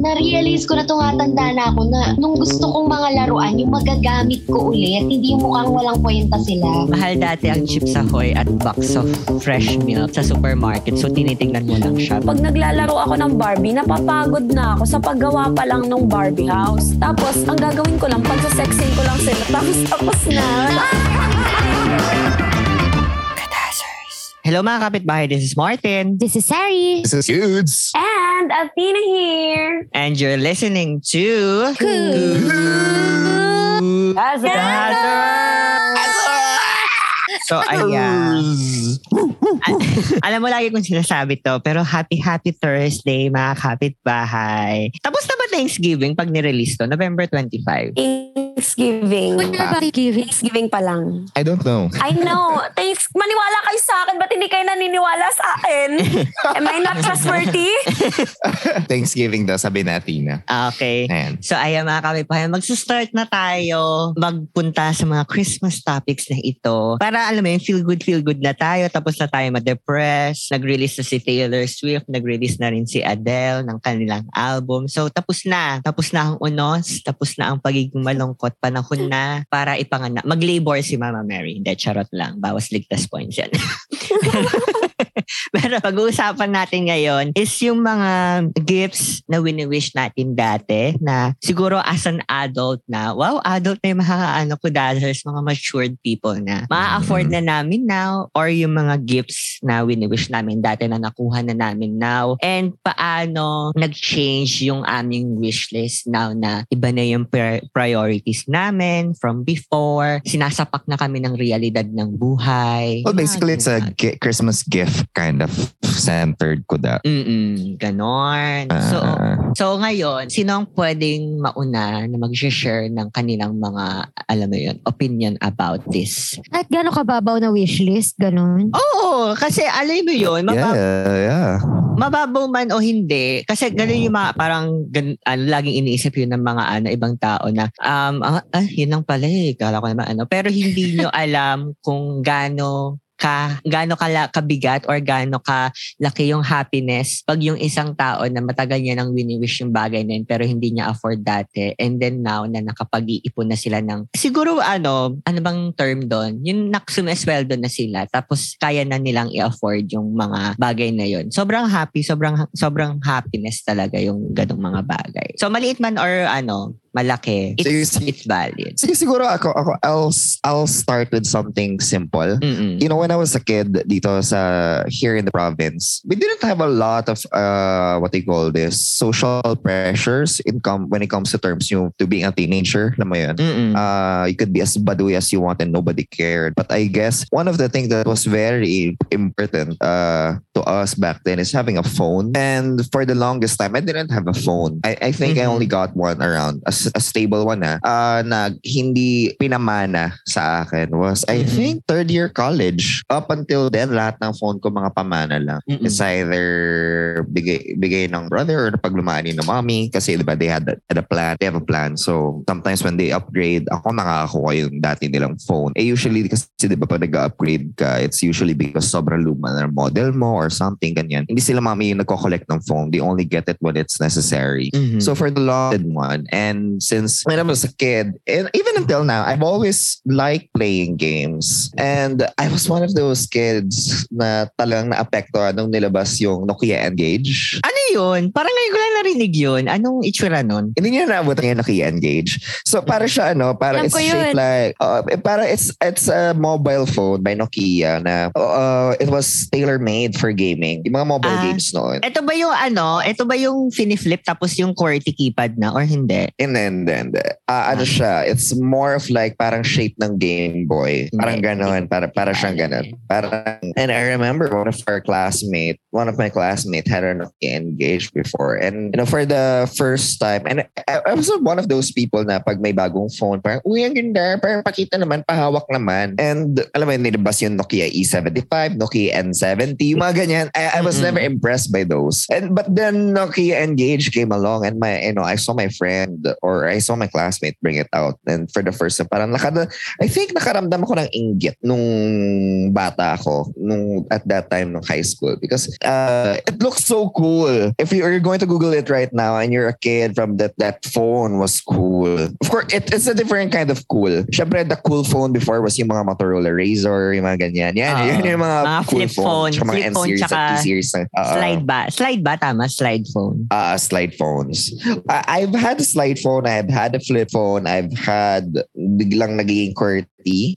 Na-realize ko na to nga tanda na ako na nung gusto kong mga laruan, yung magagamit ko ulit, hindi yung mukhang walang kwenta sila. Mahal dati ang Chips Ahoy at box of fresh milk sa supermarket. So, tinitingnan mo lang siya. Pag naglalaro ako ng Barbie, napapagod na ako sa paggawa pa lang ng Barbie house. Tapos, ang gagawin ko lang, pagsasexing ko lang sila. Tapos, tapos na. Hello mga kapitbahay, this is Martin. This is Sari. This is Hudes. And Athena here. And you're listening to... So, ayan. Alam mo lagi kong sinasabi to, pero happy, happy Thursday, mga kapitbahay. Tapos na ba Thanksgiving pag nirelease to? November 25. Thanksgiving. Giving. Thanksgiving pa lang. I don't know. I know. Thanks. Maniwala kayo sa akin. Ba't hindi kayo naniniwala sa akin? Am I not trustworthy? Thanksgiving daw, sabi natin na. Okay. Ayan. So ayan mga kapitbahay, magsa-start na tayo magpunta sa mga Christmas topics na ito. Para alam mo yun, feel good, feel good na tayo. Tapos na tayo ma-depress. Nag-release na si Taylor Swift. Nag-release na rin si Adele ng kanilang album. So tapos na. Tapos na ang unos. Tapos na ang pagiging malungkot. Panahon na para ipanganak. Mag-labor si Mama Mary. Hindi, charot lang. Bawas ligtas points yan. Pero pag-uusapan natin ngayon is yung mga gifts na wini-wish natin dati na siguro as an adult na, wow, adult na yung mga ano ko dazzlers, mga matured people na. Ma-afford na namin now or yung mga gifts na wini-wish namin dati na nakuha na namin now. And paano nag-change yung aming wish list now na iba na yung pri- priorities namin from before. Sinasapak na kami ng realidad ng buhay. Well, basically, it's a Christmas gift kind of centered ko da. Mm-mm, ganon. So, Ah. so ngayon, sino ang pwedeng mauna na mag-share ng kanilang mga, alam mo yun, opinion about this? At gano'ng kababaw na wishlist? Ganon. Oo, kasi alam mo yun, mabab- yeah, yeah. mababaw man o hindi, kasi ganun yung mga parang gan, ano, laging iniisip yun ng mga ano, ibang tao na, um, ah, ah, yun lang pala eh, kala ko naman ano. Pero hindi nyo alam kung gaano ka gaano kala kabigat or gaano ka laki yung happiness pag yung isang tao na matagal niya nang wini-wish yung bagay na yun pero hindi niya afford dati. And then now na nakapag-iipon na sila ng siguro ano ano bang term doon? Yung naksumesweldo na sila tapos kaya na nilang i-afford yung mga bagay na yun. Sobrang happy sobrang sobrang happiness talaga yung ganong mga bagay. So maliit man or ano malaki it's, Sige, sige. it's valid Sige, siguro ako, ako I'll, I'll start with something simple. Mm-mm. You know, when I was a kid dito sa here in the province, we didn't have a lot of uh what they call this social pressures in com- when it comes to terms you to being a teenager. Alam mo yun? Uh, you could be as baduy as you want and nobody cared. But I guess one of the things that was very important uh, to us back then is having a phone. And for the longest time, I didn't have a phone. I, I think I Mhm. only got one around, a stable one na, uh, na hindi pinamana sa akin was, I Mhm. think, third year college. Up until then, lahat ng phone ko mga pamana lang. Mm-mm. It's either bigay, bigay ng brother or paglumaan ni ng mommy kasi diba they had, a- had a plan. They have a plan. So sometimes when they upgrade, ako nakakakuha yung dati nilang phone. Eh usually kasi diba pag nag-upgrade ka, it's usually because sobrang luma na model mo or something ganyan. Hindi sila mommy yung nagko-collect ng phone. They only get it when it's necessary. Mhm. So for the long one, and since when I was a kid, and even until now, I've always liked playing games. And I was one of those kids na talagang naapektuhan nung nilabas yung Nokia Engage. Ano yun? Parang ngayon ko lang narinig yun. Anong itsura nun? Hindi niyo naabutan yung Nokia Engage. So para siya ano, para it's shaped like uh, para it's it's a mobile phone by Nokia na uh, it was tailor-made for gaming. Yung mga mobile Ah. games noon. Ito ba yung ano? Ito ba yung finiflip tapos yung QWERTY keypad na or hindi? And then, then uh, ano siya, it's more of like parang shape ng Game Boy. Parang Hindi. ganon, para, para siyang ganon. Parang, and I remember one of our classmates one of my classmates had a Nokia Engage before. And, you know, for the first time, and I, I was one of those people na pag may bagong phone, parang, uy, ang ganda, parang pakita naman, pahawak naman. And alam mo, nilabas yung Nokia E75, Nokia N70, yung mga ganyan. I, I was never impressed by those. And But then Nokia Engage came along and my, you know, I saw my friend or I saw my classmate bring it out. And for the first time, parang nakada, I think nakaramdam ako ng inggit nung bata ako, nung at that time nung high school because uh, it looks so cool. If you're going to Google it right now and you're a kid from that that phone was cool. Of course, it, it's a different kind of cool. Syempre, the cool phone before was yung mga Motorola Razor, yung mga ganyan. Yan, Oo. yan yung mga, Mga cool flip phone, Tsaka mga flip phone, N-series tsaka at T-series. Oo. Slide ba? Slide ba? Tama, slide phone. uh, slide phones. I- I've had a slide phone. I've had a flip phone. I've had biglang naging QWERTY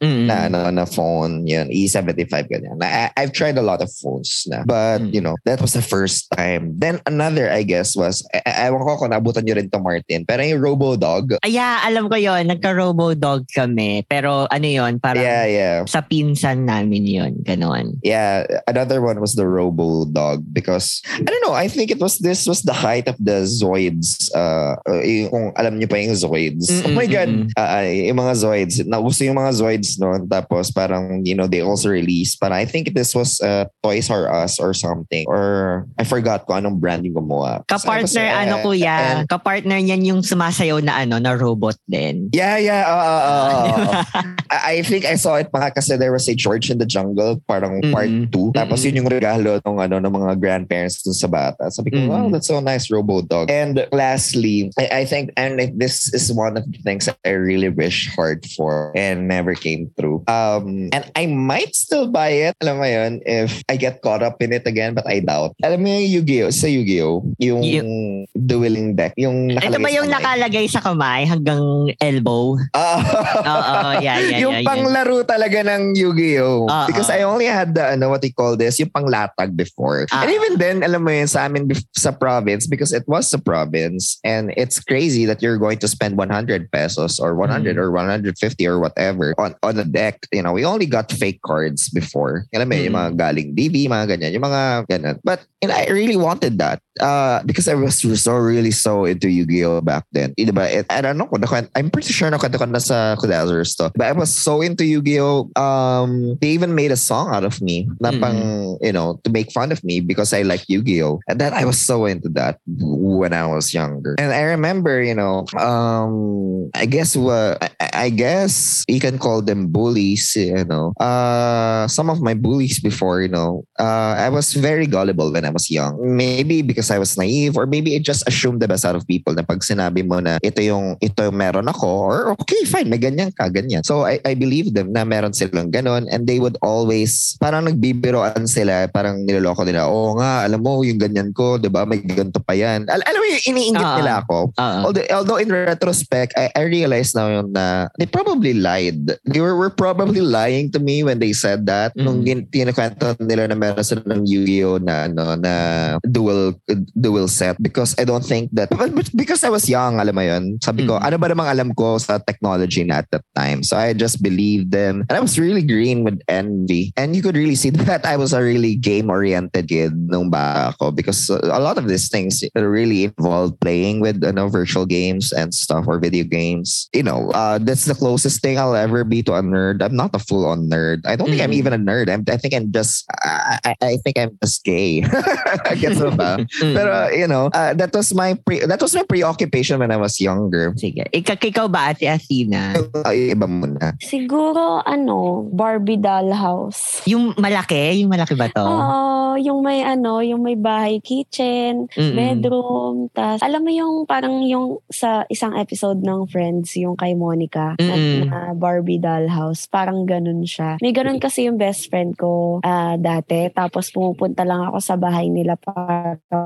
Mm. na ano na phone yun E75 ganyan. I, I've tried a lot of phones na. But Mm. you know, that was the first time. Then another I guess was I, I, ewan ko kung nabutan nyo rin to Martin. Pero yung Robo Dog. Aya, alam ko yon Nagka-robo dog kami. Pero ano yon Parang Yeah, yeah. sa pinsan namin yon Ganon. Yeah, another one was the Robo Dog because I don't know. I think it was this was the height of the Zoids. Uh, uh, yung, kung alam niyo pa yung Zoids. oh my God, Mm-mm-mm. uh, yung mga Zoids. Nauso yung mga Zoids noon. Tapos parang you know they also released. But I think this was uh, Toys R Us or something. Or I forgot kung anong brand yung gumawa. Kapartner, Uh, ano kuya, and- kapartner niyan yung sumasayaw na ano, na robot din. Yeah, yeah. Uh, uh, uh, I, I think I saw it nga kasi there was a George in the Jungle, parang part Mm-mm. 2. Tapos Mm-mm. yun yung regalo ng ano ng mga grandparents dun sa bata. Sabi ko, Mm-mm. wow, that's so nice, Robo Dog. And lastly, I, I think, and like, this is one of the things that I really wish hard for and never came through. Um, and I might still buy it, alam mo yun, if I get caught up in it again, but I doubt. Alam mo yung Yu-Gi-Oh! Sa Yu-Gi-Oh! Yung dueling deck. Yung Ito nakalagay ba sa yung kamay. nakalagay sa kamay hanggang elbow? Ah. Oo, yeah, yeah, yung yeah, yeah. panglaro talaga ng Yu-Gi-Oh! Ah, Because ah. I only had the, ano, what they call this, yung panglatag before. Ah. And even then, alam mo yun, sa amin sa province, because it was a province, and it's crazy that you're going to spend 100 pesos or 100 Mm. or 150 or whatever on, on a deck. You know, we only got fake cards before. Alam mo yun, yung Mm. mga galing DB, mga ganyan, yung mga ganyan. But know, I really wanted that uh, because I was so really so into Yu-Gi-Oh back then. I don't know. kung nakwent- I'm pretty sure nakwento ko na sa Kudazers to. But I was so into Yu-Gi-Oh. Um, they even made a song out of me na Mm-mm. pang, you know, to make fun of me because I like Yu-Gi-Oh. And that I was so into that when I was younger. And I remember, you know, um, I guess what I, I guess you can call them bullies, you know. Uh, some of my bullies before, you know, uh, I was very gullible when I was young. Maybe because I was naive or maybe I just assumed the best out of people na pag sinabi mo na ito yung ito yung meron ako or okay fine may ganyan ka ganyan. So I I believe them na meron silang ganon and they would always parang nagbibiroan sila parang niloloko nila. Oo nga alam mo yung ganyan ko 'di ba may ganito pa yan. Al- alam mo yung iniinggit Ah. nila ako. Oo. Although, although in retrospect, I, I realized now yun na they probably lied. They were, were probably lying to me when they said that. Nung Mm. gin- tinakwento nila na meron sila ng Yu-Gi-Oh na, ano, na dual dual set because I don't think that because I was young, alam mo yun, sabi ko, Mm. ano ba namang alam ko sa technology na at that time. So I just believed them. And I was really green with envy. And you could really see that I was a really game-oriented kid nung bata ako because a lot of these things really involved playing with you know, virtual games and stuff or video games. You know, uh, that's the closest thing I'll ever be to a nerd. I'm not a full-on nerd. I don't think I'm Mm. even a nerd. I'm, I think I'm just, I, I think I'm just gay. Gets ba? Mm. Pero you know, uh, that was my pre- that was my preoccupation when I was younger. Sige. Ikaw, ikaw ba, Ate Athena? Ay, iba muna. Siguro, ano, Barbie dollhouse. Yung malaki? Yung malaki ba to? Oo, yung may ano, yung may bahay kitchen, Mm-mm. bedroom, tas alam mo yung parang yung sa isang episode ng Friends, yung kay Monica, na, Mm-mm. na Barbie dollhouse, parang ganun siya. May ganun kasi yung best friend ko ah, dati, tapos pumupunta lang ako sa bahay nila para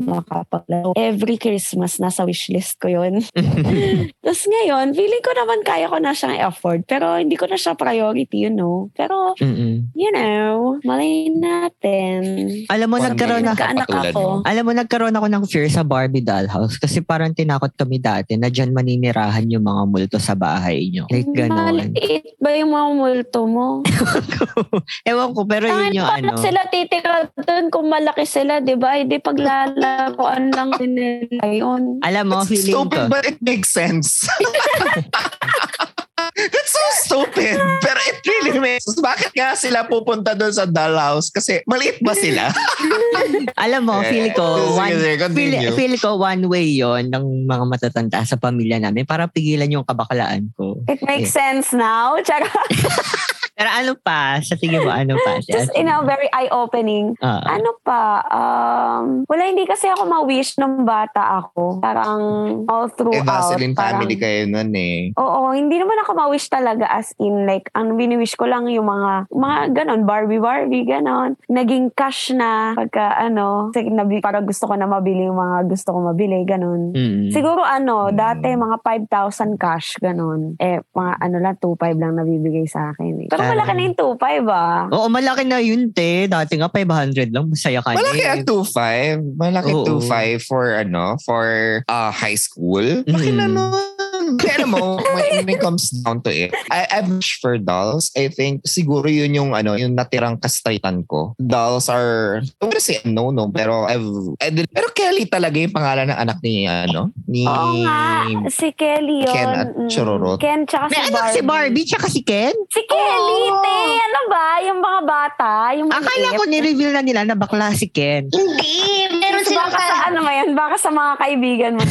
makapaglaro. Every Christmas, nasa wishlist ko yun. Tapos ngayon, feeling ko naman kaya ko na siyang afford. Pero hindi ko na siya priority, you know. Pero, Mm-mm. you know, malay natin. Alam mo, ano nagkaroon na, Nagkaanak katulad ako. alam mo, nagkaroon ako ng fear sa Barbie dollhouse kasi parang tinakot kami dati na dyan maninirahan yung mga multo sa bahay nyo. Like, gano'n. Maliit ba yung mga multo mo? Ewan ko, pero Tangan yun yung paano ano. sila titira doon kung malaki sila, di ba? Hindi paglalaroan lang din nila yun. Alam mo, It's feeling ko. stupid, but it makes sense. It's so stupid. Pero it really makes sense. Bakit nga sila pupunta doon sa dollhouse? Kasi maliit ba sila? Alam mo, feel ko, Sige, one, feel, feel ko one way yon ng mga matatanda sa pamilya namin para pigilan yung kabakalaan ko. It makes sense now. Tsaka, Pero ano pa? Sa tingin mo, ano pa? Si just, you know, very eye-opening. Ah. Ano pa? Um, wala, hindi kasi ako ma-wish nung bata ako. Parang all eh, throughout. Vaseline parang, family kayo nun eh. Oo, hindi naman ako ma-wish talaga as in like, ang bini-wish ko lang yung mga, mga ganon, Barbie Barbie, ganon. Naging cash na pagka ano, parang gusto ko na mabili yung mga gusto ko mabili, ganon. Mm. Siguro ano, Mm. dati mga 5,000 cash, ganon. Eh, mga ano lang, 2,500 lang nabibigay sa akin. Eh. Pero malaki na yung 2,500 ah. Oo, malaki na yun, te. Dati nga 500 lang. Masaya ka Malaki ang 2.5. Malaki Oo. 2.5 for ano, for uh, high school. Laki na nun. Kaya alam mo, when, it comes down to it, I, I've wished for dolls. I think siguro yun yung ano, yung natirang kastritan ko. Dolls are, I don't wanna say no, no, pero I've, I did- pero Kelly talaga yung pangalan ng anak ni, ano, ni, Oo nga, si Kelly yun. Ken at. Chororot. Ken tsaka May si anak Barbie. si Barbie tsaka si Ken? Si Kelly, Oo. te. Ano ba? Yung mga bata, yung Akala maliit. ko ni-reveal na nila na bakla si Ken. Hindi. Meron So, silang baka sa ano ba yan? Baka sa mga kaibigan mo.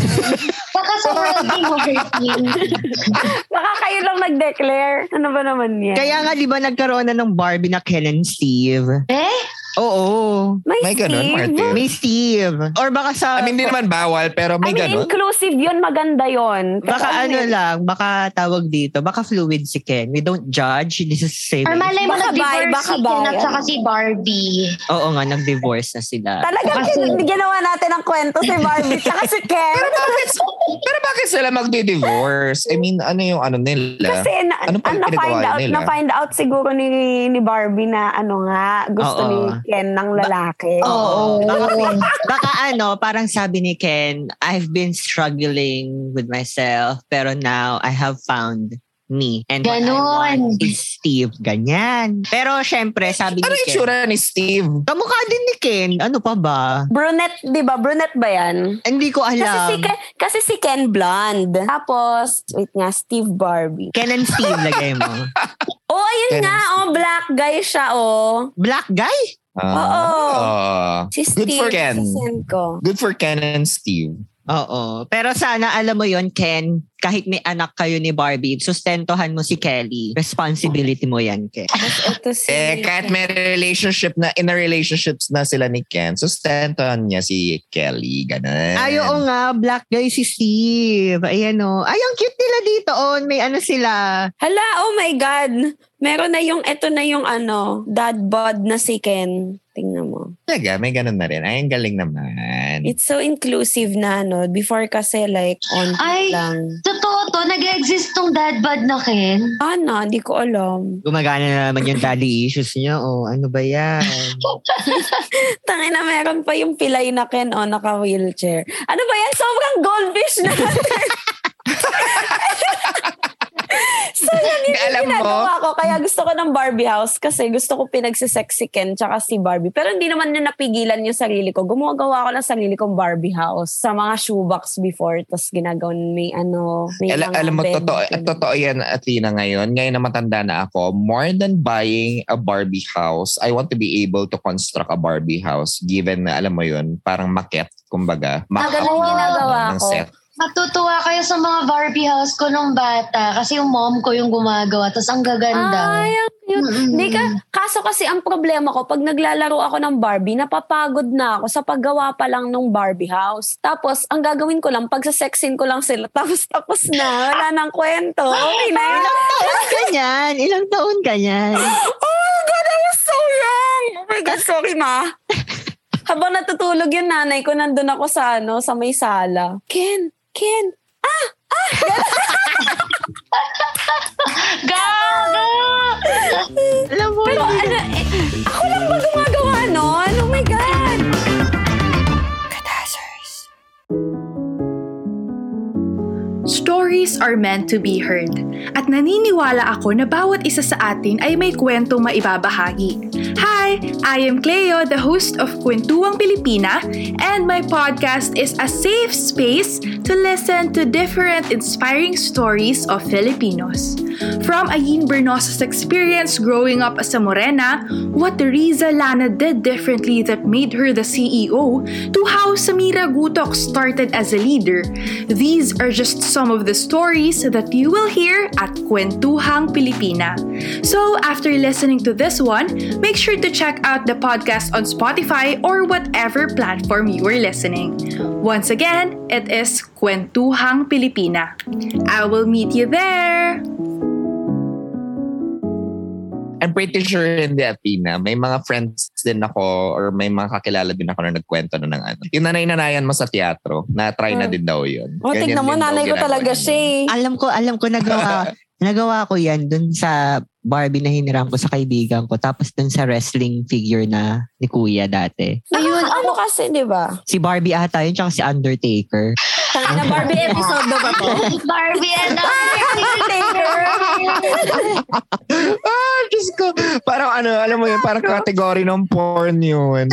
Baka sa wedding mo, Virgin. baka kayo lang nag-declare. Ano ba naman yan? Kaya nga, di ba nagkaroon na ng Barbie na Ken and Steve? Eh? Oo. may, May ganun, Steve. Martin. May Steve. Or baka sa... I mean, hindi naman bawal, pero I may mean, ganun. inclusive yun. Maganda yun. Pero Baka ano yun? lang, baka tawag dito, baka fluid si Ken. We don't judge. This is safe. Or malay mo, Baka nag-divorce si Ken at saka si Barbie. Oo nga, nag-divorce na sila. Talagang Kasi- ginawa natin ang kwento si Barbie tsaka si Ken. Pero bakit, pero bakit sila magdi-divorce? I mean, ano yung ano nila? Kasi na, Ano pa na, pinagawa find out, nila? na find out siguro ni ni Barbie na ano nga gusto Oo. ni Ken ng lalaki. Oo. Oo. Baka, baka ano, parang sabi ni Ken, I've been struggling with myself, pero now I have found me. And what I Ganon. want is Steve. Ganyan. Pero syempre, sabi Ano ni Ken, tsura ni Steve? kamukha din ni Ken. Ano pa ba? Brunette, 'di ba? Brunette ba 'yan? Hindi ko Kasi si alam. Ken, kasi si Ken blonde. Tapos wait nga Steve Barbie. Ken and Steve lagay mo. Oh, ayun Ken nga, oh black guy siya oh. Black guy? Ah. Si Good Steve. for Ken. sasend ko. Good for Ken and Steve. Oo. Pero sana, alam mo yon Ken, kahit may anak kayo ni Barbie, sustentohan mo si Kelly. Responsibility mo yan, Ken. Ito si Eh, kahit may relationship na, in a relationships na sila ni Ken, sustentuhan niya si Kelly. Ganun. Ay, oo nga, black guy si Steve. Ayan o. Ay, ang cute nila dito. Oh. May ano sila. Hala, oh my God. Meron na yung, ito na yung ano, dad bod na si Ken. Tingnan. Talaga, may ganun na rin. Ay, ang galing naman. It's so inclusive na, no? Before kasi like, on Ay. lang. Totoo to, nag-exist tong dad bod na Ken. Ana, hindi ko alam. Gumagana na naman yung daddy issues niya. Oh, ano ba yan? Tangin na meron pa yung pilay na Ken, oh, naka-wheelchair. Ano ba yan? Sobrang goldfish na. so yan yung Alam mo, ginagawa ko. Kaya gusto ko ng Barbie house kasi gusto ko pinagsisex si Ken tsaka si Barbie. Pero hindi naman na napigilan yung sarili ko. Gumagawa ko ng sarili kong Barbie house sa mga shoebox before. Tapos ginagawan may ano, may Al- alam mo, bed, totoo, ganun. totoo yan, Athena, ngayon. Ngayon na matanda na ako, more than buying a Barbie house, I want to be able to construct a Barbie house given na, alam mo yun, parang maket, kumbaga. Ah, ganun ginagawa ko. set. Matutuwa kayo sa mga Barbie house ko nung bata kasi yung mom ko yung gumagawa tapos ang gaganda. Ay, ang cute. Hindi ka, kaso kasi ang problema ko, pag naglalaro ako ng Barbie, napapagod na ako sa paggawa pa lang ng Barbie house. Tapos, ang gagawin ko lang, pagsasexin ko lang sila, tapos tapos na, wala nang kwento. Okay na yun. Ilang taon ka niyan? Ilang taon ka niyan? Oh my God, I was so young! Oh my God, sorry ma. Habang natutulog yung nanay ko, nandun ako sa, ano, sa may sala. Ken, Ken, Gaga! Alam mo, Pero ano, eh, ako lang ba gumagawa nun? Oh my God! Stories are meant to be heard. At naniniwala ako na bawat isa sa atin ay may kwento maibabahagi. Hi! I am Cleo, the host of Kwentuang Pilipina, and my podcast is a safe space to listen to different inspiring stories of Filipinos. From Ayin Bernosa's experience growing up as a Morena, what Riza Lana did differently that made her the CEO, to how Samira Gutok started as a leader, these are just some of the stories that you will hear at Kwentuhang Pilipina. So, after listening to this one, make sure to check out the podcast on Spotify or whatever platform you are listening. Once again, it is Kwentuhang Pilipina. I will meet you there! I'm pretty sure hindi Athena, may mga friends din ako or may mga kakilala din ako na nagkwento na ng ano. Yung nanay-nanayan mo sa teatro, na-try na Hmm. din daw yun. Oh, Ganyan tignan mo, nanay ko talaga siya eh. alam ko, alam ko nagawa, nagawa ko yan dun sa Barbie na hiniram ko sa kaibigan ko. Tapos dun sa wrestling figure na ni Kuya dati. Ayun, ano kasi, di ba? Si Barbie ata yun, tsaka si Undertaker. Tangina Barbie episode ba to? Barbie and ah, Diyos ko. Parang ano, alam mo yun, parang category ng porn yun.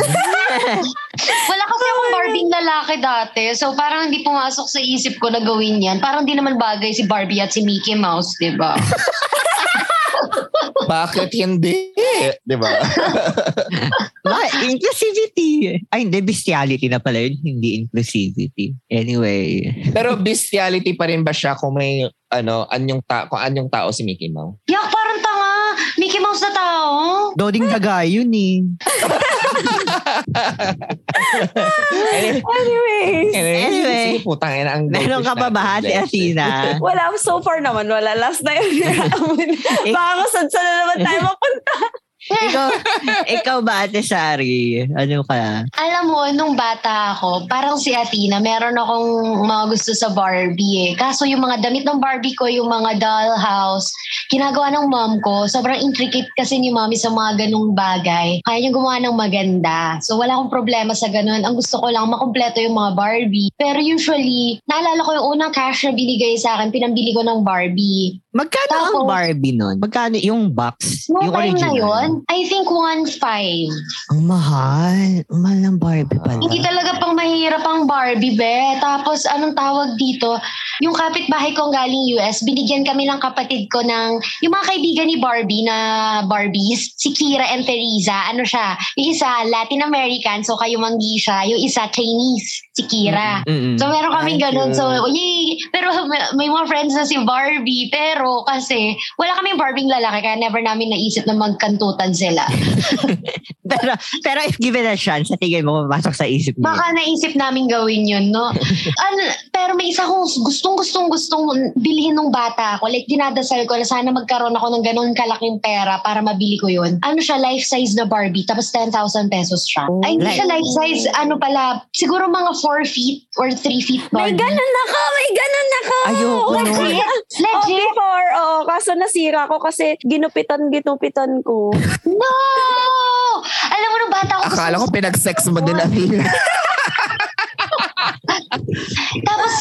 Wala kasi akong Barbie lalaki dati. So parang hindi pumasok sa isip ko na gawin yan. Parang di naman bagay si Barbie at si Mickey Mouse, di ba? Bakit hindi? Di ba? Ma, inclusivity. Ay, hindi, bestiality na pala yun. Hindi inclusivity. Anyway. Pero bestiality pa rin ba siya kung may ano, anyong ta kung anyong tao si Mickey Mouse? Yak, parang tanga. Mickey Mouse na tao. Doding daga yun eh. Anyways. Anyway. Sige putang ina ang Meron ka pa ba, Ate Athena? Wala, so far naman, wala. Last na yun. Baka masadsa na naman tayo mapunta. Ikaw, ikaw ba, Ate Sari? Ano ka? Alam mo, nung bata ako, parang si Athena, meron akong mga gusto sa Barbie eh. Kaso yung mga damit ng Barbie ko, yung mga dollhouse, ginagawa ng mom ko, sobrang intricate kasi ni mommy sa mga ganung bagay. Kaya niya gumawa ng maganda. So wala akong problema sa ganun. Ang gusto ko lang, makumpleto yung mga Barbie. Pero usually, naalala ko yung unang cash na binigay sa akin, pinambili ko ng Barbie. Magkano ang Tapos- Barbie nun? Magkano yung box? Noong yung time na original? yun, I think 1.5. Ang mahal. Ang mahal ng Barbie pala. Hindi talaga pang mahirap ang Barbie, be. Tapos, anong tawag dito? Yung kapitbahay kong galing US, binigyan kami ng kapatid ko ng, yung mga kaibigan ni Barbie na Barbies, si Kira and Teresa, ano siya, yung isa Latin American, so kayo manggi siya, yung isa Chinese, si Kira. Mm-mm. So meron kami Thank ganun. you. So, yay! Pero may, may mga friends na si Barbie. Pero kasi wala kaming Barbie lalaki kaya never namin naisip na magkantutan sila. pero, pero if given a chance, sa tingin mo, mapasok sa isip niyo. Baka naisip namin gawin yun, no? ano, pero may isa kong gustong gustong gustong bilhin nung bata ako. Like, dinadasal ko na sana magkaroon ako ng ganun kalaking pera para mabili ko yun. Ano siya, life size na Barbie, tapos 10,000 pesos siya. Ay, hindi Like- siya life size, ano pala, siguro mga 4 feet or 3 feet May Barbie. ganun ako! May ganun ako! Ayoko nun. Legit? Oh, Legit? before, oh, kaso nasira ko kasi ginupitan-ginupitan ko. No! Alam mo, nung bata ako, Akala ko pinag-sex mo din Athena. Tapos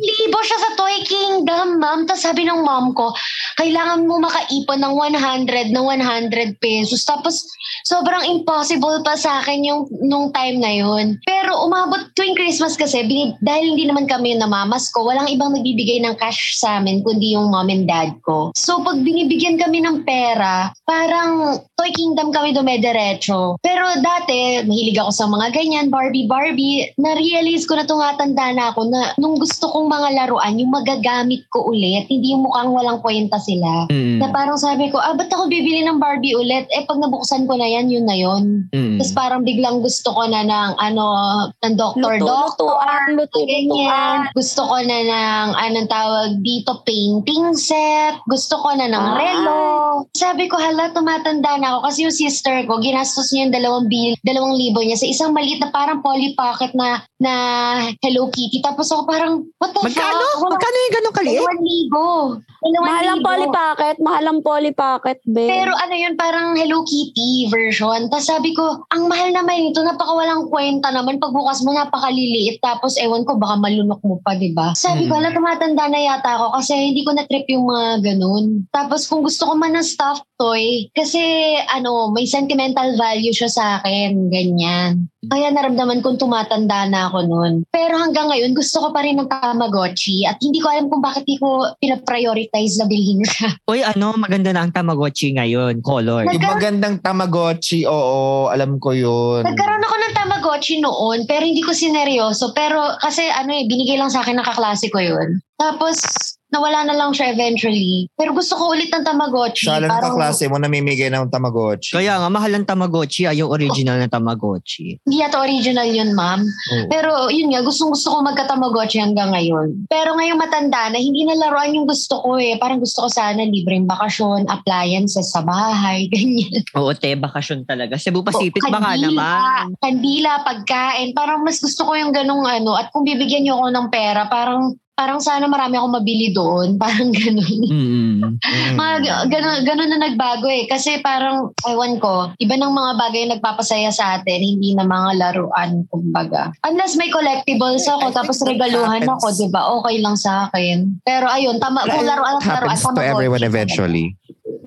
10,000 siya sa Toy Kingdom, ma'am. Tapos sabi ng mom ko, kailangan mo makaipon ng 100 ng 100 pesos. Tapos sobrang impossible pa sa akin yung nung time na yun. Pero umabot tuwing Christmas kasi, bini, dahil hindi naman kami namamas ko, walang ibang nagbibigay ng cash sa amin kundi yung mom and dad ko. So pag binibigyan kami ng pera, parang Toy Kingdom kami dumediretso. Pero dati, mahilig ako sa mga ganyan, Barbie, Barbie. Na-realize ko na tumatanda na ako na nung gusto kong mga laruan, yung magagamit ko ulit, hindi yung mukhang walang kwenta sila. Mm. Na parang sabi ko, ah, ba't ako bibili ng Barbie ulit? Eh, pag nabuksan ko na yan, yun na yun. Mm. Tapos parang biglang gusto ko na ng, ano, ng doctor, doctor, Luto-lutuan, ganyan. luto-lutuan. Gusto ko na ng, anong tawag dito, painting set. Gusto ko na ng Ah. relo. Sabi ko, hala, tumatanda na ako. Kasi yung sister ko, ginastos niya yung dalawang, bil, dalawang libo niya sa isang maliit na parang Polly Pocket na, na Hello Kitty. Tapos ako parang, what the Magkano? fuck? Magkano yung ganun kaliit? Dalawang libo. Dalawang Mahal ang libo. Polly Pocket. Mahal ang Polly Pocket, be. Pero ano yun, parang Hello Kitty version. Tapos sabi ko, ang mahal naman ito, napakawalang kwenta naman. Pagbukas mo, napakaliliit. Tapos ewan ko, baka malunok mo pa, di ba? Sabi ko, Mm. ala, tumatanda na yata ako kasi hindi ko na-trip yung mga ganun. Tapos kung gusto ko man ng stuffed toy, kasi ano, may sentimental value siya sa akin, ganyan. Kaya naramdaman kong tumatanda na ako noon. Pero hanggang ngayon, gusto ko pa rin ng Tamagotchi at hindi ko alam kung bakit di ko pinaprioritize na bilhin siya. Uy, ano, maganda na ang Tamagotchi ngayon. Color. Nag- Yung magandang Tamagotchi, oo, alam ko yun. Nagkaroon ako ng Tamagotchi noon, pero hindi ko sineryoso. Pero kasi ano eh, binigay lang sa akin ng kaklase ko yun. Tapos, nawala na lang siya eventually. Pero gusto ko ulit ng Tamagotchi. Sa alam ng kaklase mo, namimigay ng Tamagotchi. Kaya nga, mahal ang Tamagotchi. Ay, yung original na Tamagotchi. Hindi yata original yun, ma'am. Oo. Pero yun nga, gustong gusto ko magka-Tamagotchi hanggang ngayon. Pero ngayong matanda na, hindi na laruan yung gusto ko eh. Parang gusto ko sana libreng bakasyon, appliances sa bahay, ganyan. Oo, te, bakasyon talaga. Cebu Pacific, baka Kandila, naman. Kandila, pagkain. Parang mas gusto ko yung ganong ano. At kung bibigyan niyo ako ng pera, parang parang sana marami akong mabili doon. Parang ganun. Mm. Mm. mga ganun, ganun na nagbago eh. Kasi parang, ewan ko, iba ng mga bagay na nagpapasaya sa atin, hindi na mga laruan, kumbaga. Unless may collectibles I ako, think tapos regaluhan happens. ako, di ba? Okay lang sa akin. Pero ayun, tama, kung laruan at laruan, happens to everyone talaga. eventually.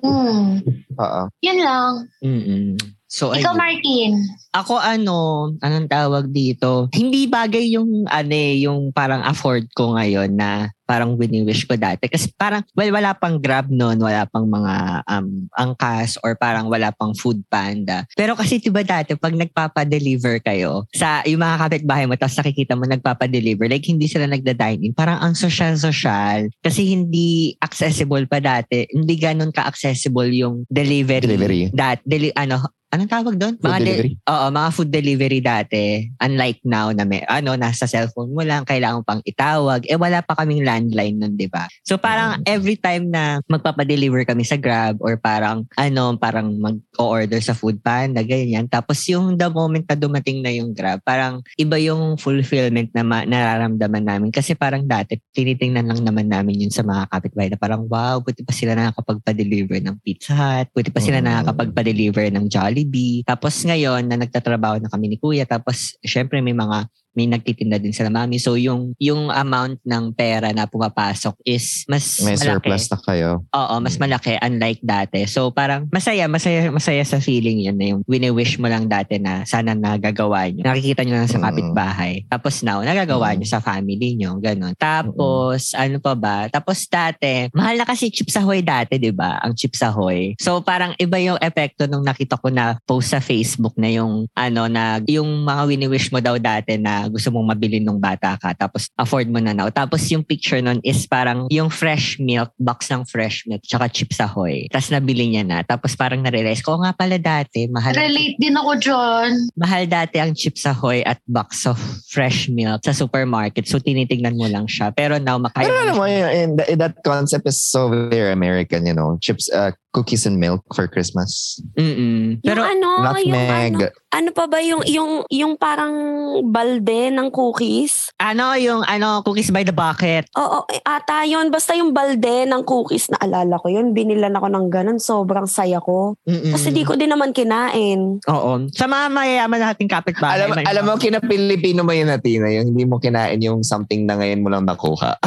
Hmm. Oo. Yun lang. Mm-mm. So, Ikaw, ayun. Martin. Ako ano, anong tawag dito? Hindi bagay yung ano eh, yung parang afford ko ngayon na parang wini-wish ko dati. Kasi parang, well, wala pang Grab noon, wala pang mga um, angkas or parang wala pang food panda. Pero kasi diba dati, pag nagpapa-deliver kayo sa yung mga kapitbahay mo, tapos nakikita mo nagpapa-deliver, like hindi sila nagda-dine in, parang ang social-social. Kasi hindi accessible pa dati. Hindi ganun ka-accessible yung delivery. Delivery. Dat, deli, ano, anong tawag doon? Food Mga de- delivery? Oo, mga food delivery dati. Unlike now na may, ano, nasa cellphone mo lang, kailangan pang itawag. Eh, wala pa kaming landline nun, di ba? So, parang every time na magpapadeliver kami sa Grab or parang, ano, parang mag-order sa food panda, ganyan. Tapos yung the moment na dumating na yung Grab, parang iba yung fulfillment na ma- nararamdaman namin. Kasi parang dati, tinitingnan lang naman namin yun sa mga kapitbahay na parang, wow, buti pa sila nakakapagpa-deliver ng Pizza Hut, buti pa sila Mm. nakakapagpa-deliver ng Jollibee. Tapos ngayon, na nagtatrabaho na kami ni Kuya, tapos syempre may mga may nagtitinda din sila mami. So yung yung amount ng pera na pumapasok is mas May malaki. surplus na kayo. Oo, mas Mm. malaki unlike dati. So parang masaya, masaya, masaya sa feeling yun na yung wini-wish mo lang dati na sana nagagawa nyo. Nakikita nyo lang sa Mm. kapitbahay. Tapos now, nagagawa Mm. nyo sa family nyo. Ganon. Tapos, ano pa ba? Tapos dati, mahal na kasi Chips Ahoy dati, di ba? Ang Chips Ahoy. So parang iba yung epekto nung nakita ko na post sa Facebook na yung ano na yung mga wini-wish mo daw dati na gusto mong mabili nung bata ka tapos afford mo na now. Tapos yung picture nun is parang yung fresh milk, box ng fresh milk, tsaka Chips Ahoy. Tapos nabili niya na. Tapos parang narealize ko, "Oo nga pala dati, mahal, Relate din ako dyan. mahal dati ang Chips Ahoy at box of fresh milk sa supermarket. So tinitignan mo lang siya. Pero now, makaya Pero alam mo yun, that, that concept is so very American, you know. Chips, uh, cookies and milk for Christmas. Mm-mm. Pero Pero, yung ano, yung Nutmeg. ano, ano pa ba yung, yung, yung parang balde ng cookies? Ano yung ano, cookies by the bucket. Oo, eh, ata yun. Basta yung balde ng cookies, naalala ko yun. Binilan ako ng ganun. Sobrang saya ko. Mm-mm. Kasi di ko din naman kinain. Oo. Sa mga mayayaman nating kapitbahay. Alam, may- alam mo, kina Pilipino mo yun natin, yung hindi mo kinain yung something na ngayon mo lang nakuha.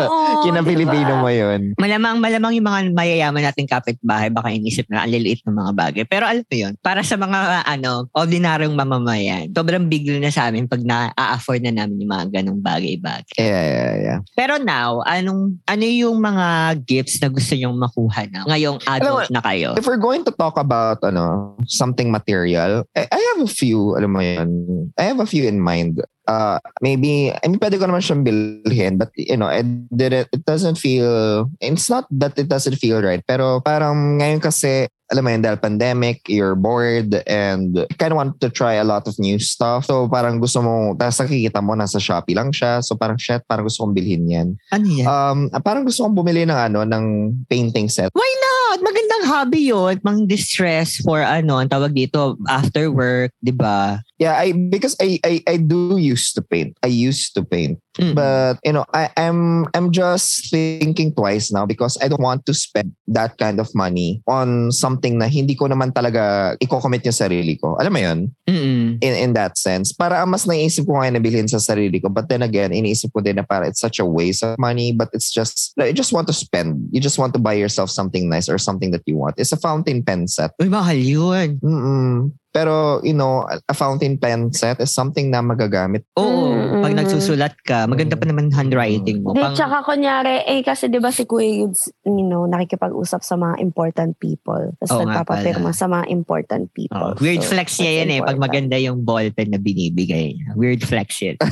Oo. kina diba? Pilipino mo yun. Malamang, malamang yung mga mayayaman nating kapitbahay, baka inisip na ang liliit ng mga bagay. Pero alam mo yun, para sa mga ano, ordinaryong mamamayan, sobrang big deal na sa amin pag na-afford na namin yung mga ganong bagay-bagay. Yeah, yeah, yeah. Pero now, anong, ano yung mga gifts na gusto nyong makuha na ngayong adult na kayo? If we're going to talk about ano something material, I, I have a few, alam mo yun, I have a few in mind. uh, maybe, I mean, pwede ko naman siyang bilhin, but, you know, it, did it, it doesn't feel, it's not that it doesn't feel right, pero parang ngayon kasi, alam mo yun, dahil pandemic, you're bored, and you kind of want to try a lot of new stuff. So, parang gusto mo, tapos nakikita mo, nasa Shopee lang siya. So, parang, shit, parang gusto kong bilhin yan. Ano yan? Um, parang gusto kong bumili ng ano, ng painting set. Why not? Magandang hobby yun. Mang distress for ano, ang tawag dito, after work, di ba? Yeah, I because I, I I do used to paint. I used to paint. Mm. But you know, I, I'm I'm just thinking twice now because I don't want to spend that kind of money on something na hindi ko naman talaga i-commit yung sarili ko. Alam mo yun? Mm-mm. In in that sense. Para mas naisip ko ngayon na bilhin sa sarili ko. But then again, iniisip ko din na para it's such a waste of money. But it's just, you just want to spend. You just want to buy yourself something nice or something that you want. It's a fountain pen set. Uy, mahal yun. Mm-mm. Pero, you know, a fountain pen set is something na magagamit. Oo, Mm-mm. pag nagsusulat ka, maganda pa naman handwriting mo. Hindi, Pang, tsaka kunyari, eh kasi di ba si Kuya Yudes, you know, nakikipag-usap sa mga important people. Tapos nga nagpapapirma sa mga important people. oh, weird So, flex niya yan eh, pag important. maganda yung ballpen na binibigay niya. Weird flex yun.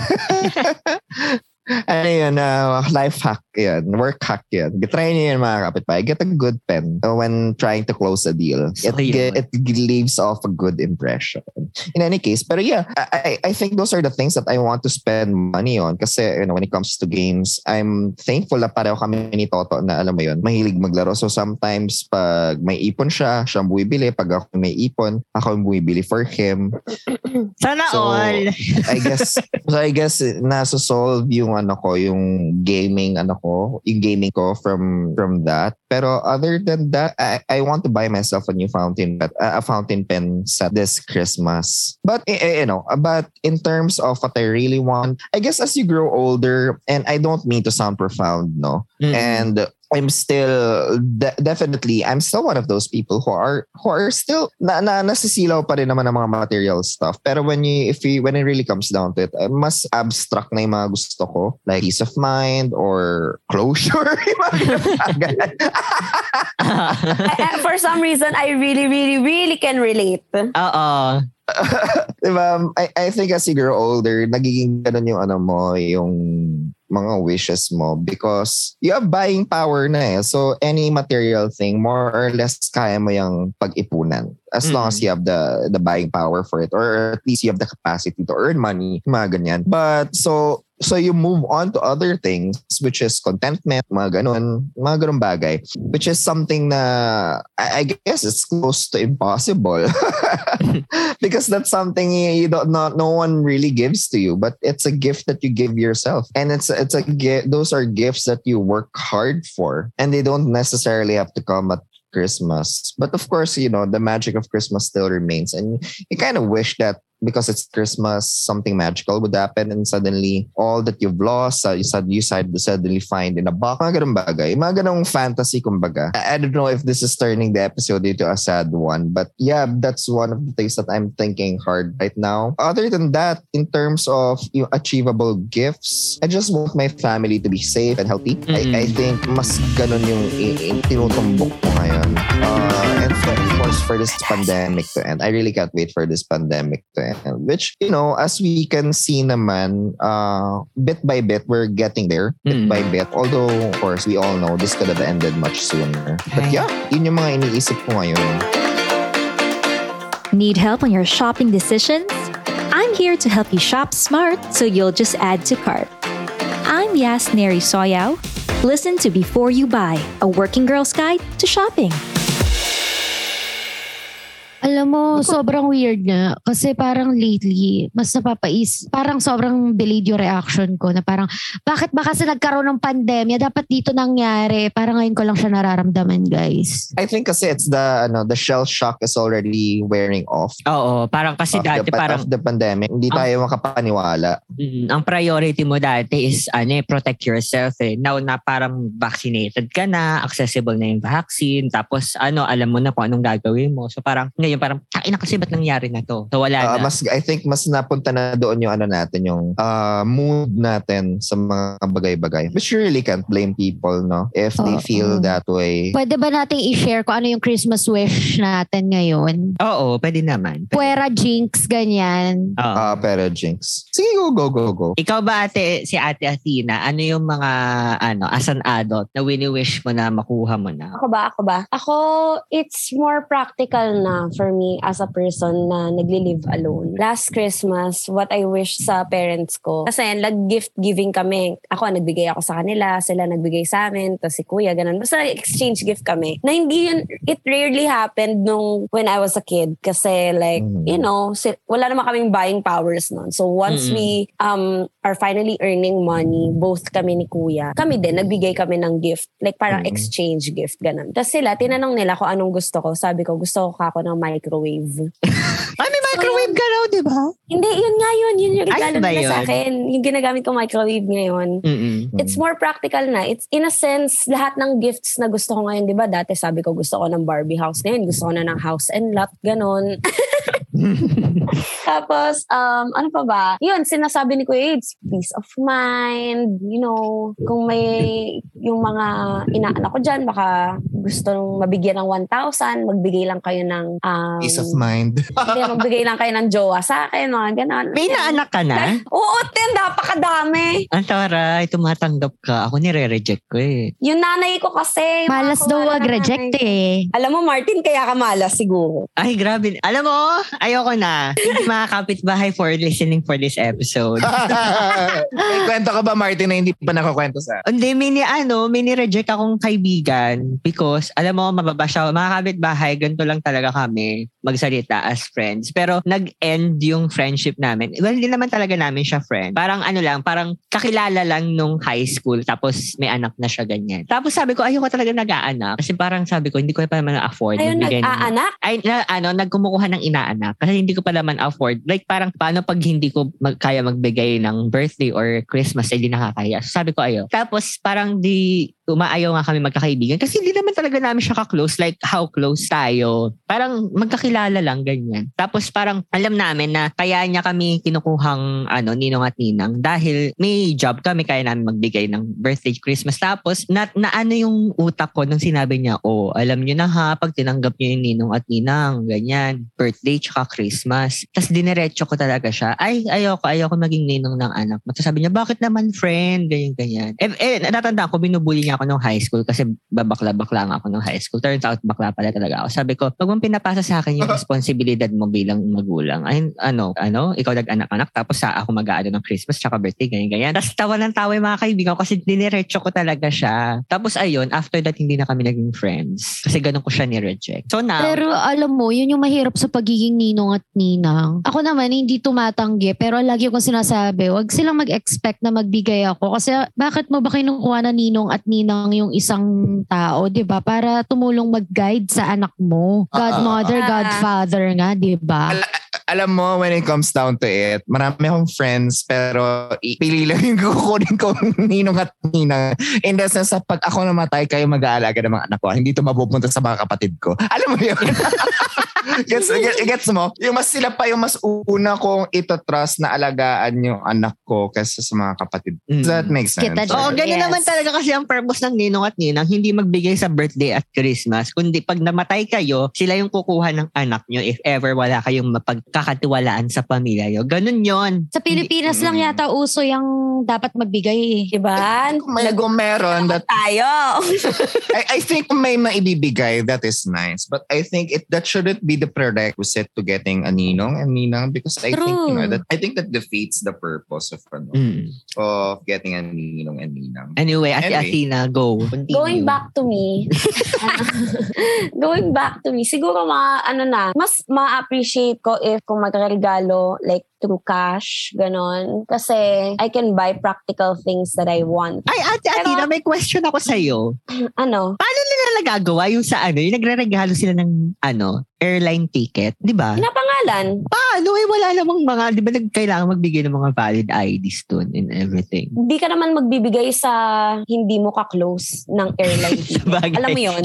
ano yun, uh, life hack yan, work hack yan. Try niyo yan mga kapitbahay. Get a good pen when trying to close a deal. It, it leaves off a good impression. In any case, pero yeah, I, I I think those are the things that I want to spend money on kasi you know, when it comes to games, I'm thankful na pareho kami ni Toto na alam mo yun, mahilig maglaro. So sometimes pag may ipon siya, siya ang bumibili. Pag ako may ipon, ako ang bumibili for him. Sana So, all. I guess so I guess nasa solve yung ano ko, yung gaming ano ko, yung gaming ko from from that. Pero other than that, I, I want to buy myself a new fountain pen, a fountain pen set this Christmas. But eh, eh, you know, but in terms of what I really want, I guess as you grow older, and I don't mean to sound profound, no, Mm. and I'm still de- definitely I'm still one of those people who are who are still na, na nasisilaw pa rin naman ng mga material stuff. Pero when you if you when it really comes down to it uh, mas abstract na yung mga gusto ko. Like peace of mind or closure for some reason, I really, really, really can relate. Oo. diba? I, I think as you grow older, nagiging ganun yung ano mo, yung mga wishes mo because you have buying power na eh. So any material thing, more or less kaya mo yung pag-ipunan. As long as you have the the buying power for it or at least you have the capacity to earn money, mga ganyan. But so so you move on to other things which is contentment, mga ganun, mga ganun bagay. Which is something na I, I guess it's close to impossible. because that's something you, don't not no one really gives to you but it's a gift that you give yourself and it's it's a gift those are gifts that you work hard for and they don't necessarily have to come at christmas. But of course you know the magic of christmas still remains and you kind of wish that because it's Christmas, something magical would happen and suddenly all that you've lost, uh, you, sud- you sud- suddenly find in a box. Mga ganun bagay. Mga ganung fantasy, kumbaga. I, I don't know if this is turning the episode into a sad one, but yeah, that's one of the things that I'm thinking hard right now. Other than that, in terms of yung achievable gifts, I just want my family to be safe and healthy. Mm-mm. I, I think mas ganun yung i- tinutumbok ko ngayon. Uh, and for, for this pandemic to end. I really can't wait for this pandemic to end. Which, you know, as we can see naman, uh, bit by bit, we're getting there. Bit Mm. by bit. Although, of course, we all know this could have ended much sooner. But yeah, yun yung mga iniisip ko ngayon. Need help on your shopping decisions? I'm here to help you shop smart so you'll just add to cart. I'm Yas Neri Soyao. Listen to Before You Buy, a working girl's guide to shopping. Alam mo, sobrang weird nga. Kasi parang lately, mas napapais, parang sobrang delayed yung reaction ko na parang, bakit ba kasi nagkaroon ng pandemya? Dapat dito nangyari. Parang ngayon ko lang siya nararamdaman, guys. I think kasi it's the, ano, the shell shock is already wearing off. Oo, parang kasi of, the, dati parang of the pandemic. Hindi Ang- tayo makapaniwala. mm, ang priority mo dati is ano, eh, protect yourself eh. Now na parang vaccinated ka na, accessible na yung vaccine, tapos ano, alam mo na kung anong gagawin mo. So parang ngayon yung parang, ay na kasi ba't nangyari na to? So wala Ah, na. mas I think mas napunta na doon yung ano natin yung ah, mood natin sa mga bagay-bagay. But you really can't blame people no if they Oo. feel that way. Pwede ba nating i-share kung ano yung Christmas wish natin ngayon? Oo, pwede naman. Pwede. Puwera jinx, ganyan. Oo. Ah, pero jinx. Sige, go go go go. Ikaw ba ate, si ate Athena, ano yung mga, ano, as an adult na wini-wish mo na makuha mo na? Ako ba? Ako ba? Ako, it's more practical na for me as a person na nagli-live alone. Last Christmas, what I wish sa parents ko, kasi nag-gift giving kami. Ako, nagbigay ako sa kanila, sila nagbigay sa amin, tapos si kuya, ganun. Basta exchange gift kami. Na hindi yun, it rarely happened nung when I was a kid. Kasi like, Mhm. you know, wala naman kaming buying powers nun. So once Mm-mm. we um are finally earning money, both kami ni kuya, kami din, nagbigay kami ng gift. Like parang Mhm. exchange gift, ganun. Tapos sila, tinanong nila kung anong gusto ko. Sabi ko, gusto ko ako ng microwave. Ay, may microwave ka raw, di ba? Hindi, yun nga yun. Yun yung regalo ba nila sa yun? akin. Yung ginagamit ko microwave ngayon. Mm-mm. It's more practical na. It's in a sense, lahat ng gifts na gusto ko ngayon, di ba? Dati sabi ko gusto ko ng Barbie house. Ngayon gusto ko na ng house and lot, ganun. Tapos, um, ano pa ba? Yun, sinasabi ni Kuya Aids, peace of mind, you know, kung may yung mga inaanak ko dyan, baka gusto nung mabigyan ng 1,000, magbigay lang kayo ng, um, Peace of mind. hindi, magbigay lang kayo ng jowa sa akin, mga ganon. May naanak ka na? Oo, ten, napakadami. Ang taray, tumatanggap ka. Ako nire-reject ko eh. Yung nanay ko kasi. Malas daw nanay ko. eh. Alam mo, Martin, kaya ka malas siguro. Ay, grabe. Alam mo, ayoko na. Hindi mga kapitbahay for listening for this episode. May kwento ka ba, Martin, na hindi pa nakakwento sa Hindi, may ni, ano, may ni-reject akong kaibigan because, alam mo, mababa siya. Mga kapitbahay, ganito lang talaga kami magsalita as friends. Pero nag-end yung friendship namin. Well, hindi naman talaga namin siya friend. Parang ano lang, parang kakilala lang nung high school tapos may anak na siya ganyan. Tapos sabi ko, ayoko talaga nag-aanak. Kasi parang sabi ko, hindi ko pa naman afford. Ayun, nag-aanak. ay na, ano nagkumukuha ng inaanak kasi hindi ko pa naman afford like parang paano pag hindi ko mag, kaya magbigay ng birthday or Christmas ay di nakakaya so sabi ko ayo tapos parang di umaayaw nga kami magkakaibigan kasi hindi naman talaga namin siya ka-close like how close tayo. Parang magkakilala lang ganyan. Tapos parang alam namin na kaya niya kami kinukuhang ano ninong at ninang dahil may job kami kaya namin magbigay ng birthday Christmas. Tapos na, na ano yung utak ko nung sinabi niya oh alam niyo na ha pag tinanggap niyo yung ninong at ninang ganyan. Birthday tsaka Christmas. Tapos diniretso ko talaga siya. Ay ayoko ayoko maging ninong ng anak Tapos sabi niya bakit naman friend? Ganyan ganyan. Eh, eh natandaan ko binubuli niya ako nung high school kasi babakla-bakla nga ako nung high school. Turns out bakla pala talaga ako. Sabi ko wag mong pinapasa sa akin yung responsibilidad mo bilang magulang. Ay ano ano? Ikaw nag-anak-anak tapos sa ako mag-aano ng Christmas tsaka birthday ganyan ganyan tapos tawa ng tawa yung mga kaibigan ko kasi diniretso ko talaga siya. Tapos ayun after that hindi na kami naging friends. Kasi ganun ko siya ni-reject. So now Pero alam mo, yun yung mahirap sa pagiging ninong at ninang. Ako naman, hindi tumatanggi. Pero lagi kong sinasabi, wag silang mag-expect na magbigay ako. Kasi bakit mo ba kinukuha na ninong at ninang yung isang tao, di ba? Para tumulong mag-guide sa anak mo. Godmother, Ah. godfather nga, di ba? Al- alam mo, when it comes down to it, marami akong friends, pero pili lang yung kukunin ko ninong at ninang. In the sense, sa pag ako namatay, kayo mag-aalaga ng mga anak ko. Hindi to mapupunta sa mga kapatid ko. Alam mo yun? gets, gets, gets mo? Yung mas sila pa yung mas una kong ito-trust na alagaan yung anak ko kaysa sa mga kapatid. Does that make sense? Kita Oo, dyan. ganun Yes. naman talaga kasi ang purpose ng ninong at ninang, hindi magbigay sa birthday at Christmas, kundi pag namatay kayo, sila yung kukuha ng anak nyo if ever wala kayong mapagkakatiwalaan sa pamilya nyo. Ganun yon. Sa Pilipinas lang Mm. yata uso yung dapat magbigay eh. Diba? May, kung meron, that Tayo. I, I think may maibibigay, that is nice. But I think it that shouldn't be the prerequisite to getting a ninong and ninang because I think you know True. that I think that defeats the purpose of ano, Mm. of getting a ninong and ninang. Anyway, Ate Anyway. Athena, go. Continue. Going back to me, going back to me, siguro mga ano na, mas ma-appreciate ko if kung magregalo like through cash, ganon. Kasi I can buy practical things that I want. Ay, Ate Pero- Athena, may question ako sa'yo. Ano? Paano nila nagagawa yung sa ano, yung nagre-regalo sila ng ano, airline ticket, di ba? Pinapangalan Kailan? Paano eh, wala namang mga, di ba nag- kailangan magbigay ng mga valid IDs doon and everything. Hindi ka naman magbibigay sa hindi mo ka-close ng airline. Sabagay. Alam mo yun?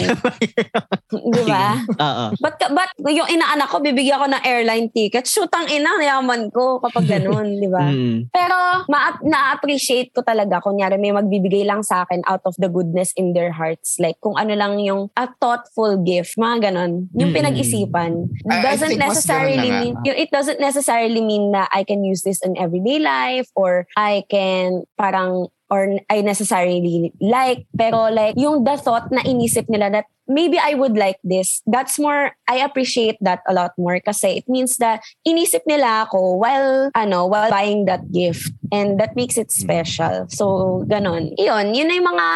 Di ba? Oo. Ba't, ka, ba't yung inaanak ko, bibigyan ko ng airline ticket? Shoot ang ina, yaman ko kapag ganun, di ba? Mm. Pero ma- na-appreciate ko talaga. Kunyari, may magbibigay lang sa akin out of the goodness in their hearts. Like, kung ano lang yung a thoughtful gift, mga ganon. Yung Mm. pinag-isipan. Doesn't necessarily ganun. Mean, it doesn't necessarily mean na I can use this in everyday life or I can parang or I necessarily like pero like yung the thought na inisip nila that maybe I would like this that's more I appreciate that a lot more kasi it means that inisip nila ako while ano while buying that gift and that makes it special so ganon yun yun na yung mga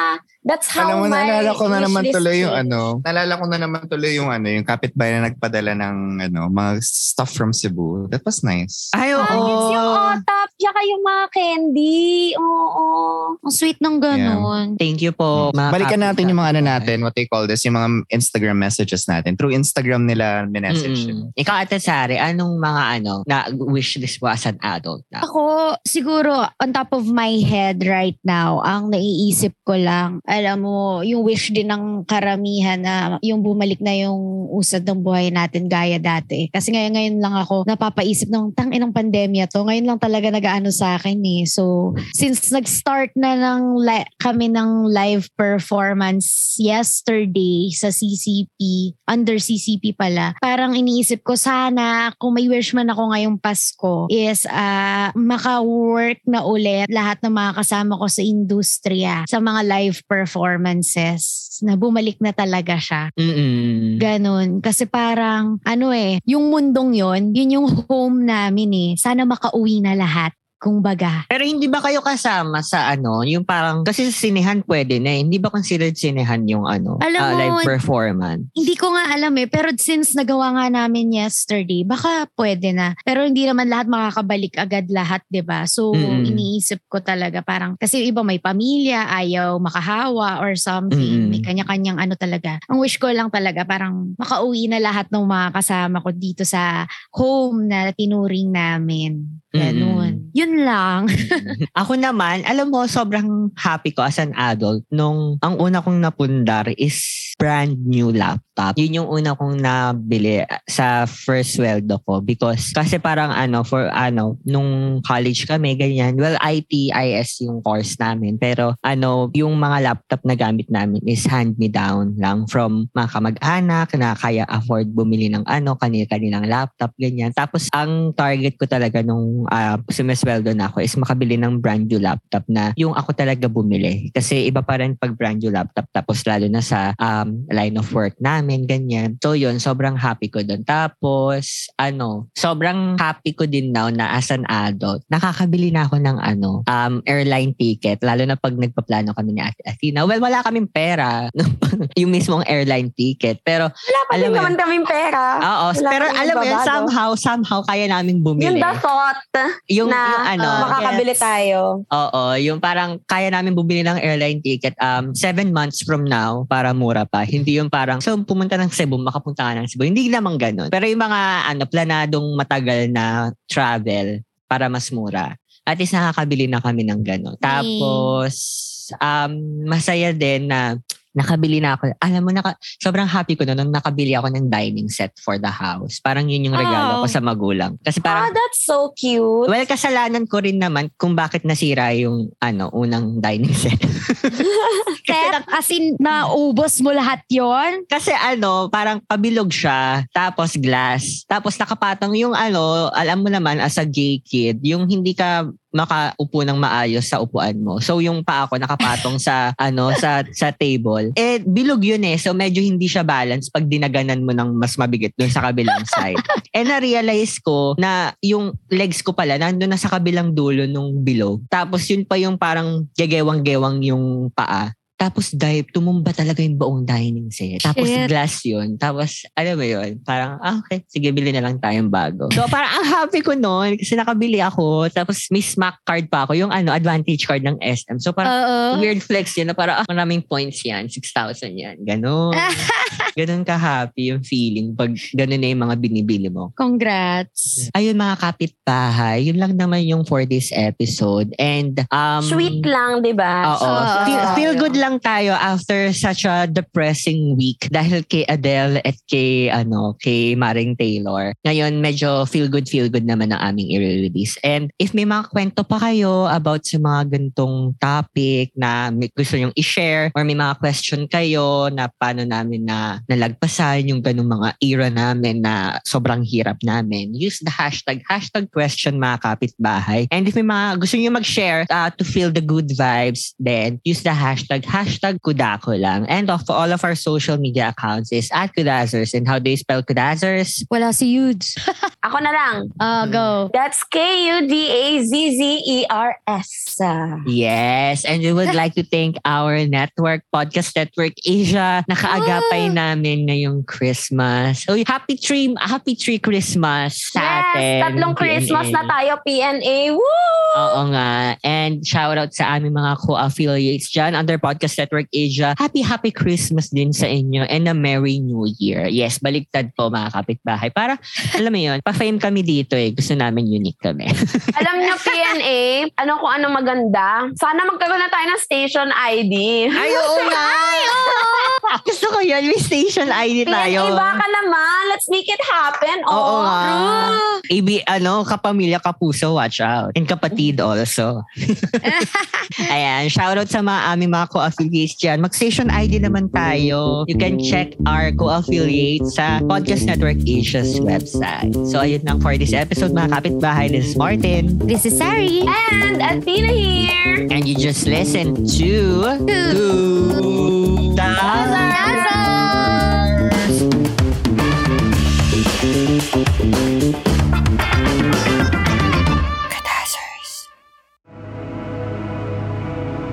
that's how Alam mo, my naalala ko na naman tuloy yung ano, naalala ko na naman tuloy yung ano, yung kapitbahay na nagpadala ng ano, mga stuff from Cebu. That was nice. Ay, oo. Ah, yes, yung otap, tsaka yung mga candy. Oo. Ang sweet ng ganun. Thank you po. mga Balikan natin yung mga ano natin, what they call this, yung mga Instagram messages natin. Through Instagram nila minessage. Mm-mm. Ikaw, Ate Sari, anong mga ano, na wish list mo as an adult na? Ako, siguro, on top of my head right now, ang naiisip ko lang, alam mo, yung wish din ng karamihan na yung bumalik na yung usad ng buhay natin gaya dati. Kasi ngayon, ngayon lang ako napapaisip ng tang inang pandemya to. Ngayon lang talaga nag-ano sa akin eh. So, since nag-start na ng li- kami ng live performance yesterday sa CCP, under CCP pala, parang iniisip ko sana kung may wish man ako ngayong Pasko is ah, maka-work na ulit lahat ng mga kasama ko sa industriya sa mga live performances na bumalik na talaga siya. Mm-mm. Ganon. Kasi parang, ano eh, yung mundong yon yun yung home namin eh. Sana makauwi na lahat. Kung baga. Pero hindi ba kayo kasama sa ano, yung parang, kasi sa sinehan pwede na eh. Hindi ba considered sinehan yung ano, Alam ah, mo, live performance? Hindi ko nga alam eh. Pero since nagawa nga namin yesterday, baka pwede na. Pero hindi naman lahat makakabalik agad lahat, ba So, Mm-mm. iniisip ko talaga parang, kasi yung iba may pamilya, ayaw makahawa or something. Mm-mm. May kanya-kanyang ano talaga. Ang wish ko lang talaga, parang makauwi na lahat ng mga kasama ko dito sa home na tinuring namin. Ganun. Yun lang. Ako naman, alam mo, sobrang happy ko as an adult nung ang una kong napundar is brand new laptop. Yun yung una kong nabili sa first sweldo ko because kasi parang ano, for ano, nung college kami, ganyan. Well, IT, IS yung course namin. Pero ano, yung mga laptop na gamit namin is hand-me-down lang from mga kamag-anak na kaya afford bumili ng ano, kanil-kanilang laptop, ganyan. Tapos ang target ko talaga nung uh, sumisweldo na ako is makabili ng brand new laptop na yung ako talaga bumili. Kasi iba pa rin pag brand new laptop tapos lalo na sa um, line of work namin, ganyan. So yun, sobrang happy ko doon. Tapos, ano, sobrang happy ko din now na as an adult, nakakabili na ako ng ano, um, airline ticket, lalo na pag nagpaplano kami ni Ate Athena. Well, wala kaming pera. yung mismong airline ticket. Pero, Wala pa Alam din naman kaming pera. oo, Wala pero alam mo yun, somehow, somehow, kaya namin bumili. Yung the thought yung, na yung ano, uh, makakabili Yes. tayo. Oo, yung parang kaya namin bumili ng airline ticket um seven months from now para mura pa. Hindi yung parang so pumunta ng Cebu, makapunta ka ng Cebu. Hindi naman ganun. Pero yung mga ano planadong matagal na travel para mas mura. At least nakakabili na kami ng ganun. Tapos um masaya din na nakabili na ako. Alam mo, naka, sobrang happy ko na nung nakabili ako ng dining set for the house. Parang yun yung regalo Oh. ko sa magulang. Kasi parang Ah, that's so cute. Well, kasalanan ko rin naman kung bakit nasira yung ano unang dining set. Set, as in, naubos mo lahat yon Kasi ano, parang pabilog siya, tapos glass, tapos nakapatong yung ano, alam mo naman as a gay kid, yung hindi ka makaupo ng maayos sa upuan mo. So yung paa ko nakapatong sa ano sa sa table. Eh bilog yun eh. So medyo hindi siya balance pag dinaganan mo ng mas mabigat dun sa kabilang side. eh na-realize ko na yung legs ko pala nandun na sa kabilang dulo nung bilog. Tapos yun pa yung parang gegewang-gewang yung paa. Tapos dive, tumumba talaga yung buong dining set. Tapos Shit. glass yun. Tapos, alam mo yun, parang, ah, okay, sige, bili na lang tayong bago. So, parang ang happy ko noon kasi nakabili ako. Tapos, may smack card pa ako, yung ano, advantage card ng SM. So, parang, Oo. weird flex yun na parang, ah, maraming points yan, 6,000 yan. Ganon. ganun ka-happy yung feeling pag ganun na yung mga binibili mo. Congrats. Ayun mga kapitbahay, yun lang naman yung for this episode. And um, Sweet lang, di ba? Oo. Feel, feel good lang tayo after such a depressing week dahil kay Adele at kay ano kay Maring Taylor. Ngayon medyo feel good feel good naman ang aming i-release. And if may mga kwento pa kayo about sa mga gantong topic na may gusto nyong i-share or may mga question kayo na paano namin na nalagpasan yung ganung mga era namin na sobrang hirap namin, use the hashtag hashtag question mga kapitbahay. And if may mga gusto nyo mag-share uh, to feel the good vibes, then use the hashtag hashtag kudako lang. And of all of our social media accounts is at kudazers. And how do you spell kudazers? Wala si Yudes. Ako na lang. Ah, go. That's K-U-D-A-Z-Z-E-R-S. Ah. Yes, and we would like to thank our network, Podcast Network Asia. Nakaagapay namin ngayong Christmas. So, happy tree, happy tree Christmas sa atin. Yes, tatlong Christmas PNA. na tayo, PNA. Woo! Oo nga. And shout out sa aming mga co-affiliates dyan under Podcast Network Asia. Happy, happy Christmas din sa inyo and a Merry New Year. Yes, baliktad po mga kapitbahay. Para, alam mo yun, pa-fame kami dito eh. Gusto namin unique kami. Alam niyo, PNA, ano kung ano maganda? Sana magkaroon na tayo ng station ID. Ay, oo nga! Gusto ko yun. May station ID tayo. PNA, baka naman. Let's make it happen. Oo Oh, nga. Ibi, ano, kapamilya, kapuso, watch out. And kapatid also. Ayan, shoutout sa mga aming mga co-affiliates dyan. Mag-station ID naman tayo. You can check our co-affiliates sa Podcast Network Asia's website. So, ayun lang for this episode, mga kapitbahay. This is Martin. This is Sari. And Athena here. And you just listen to... Kudazers.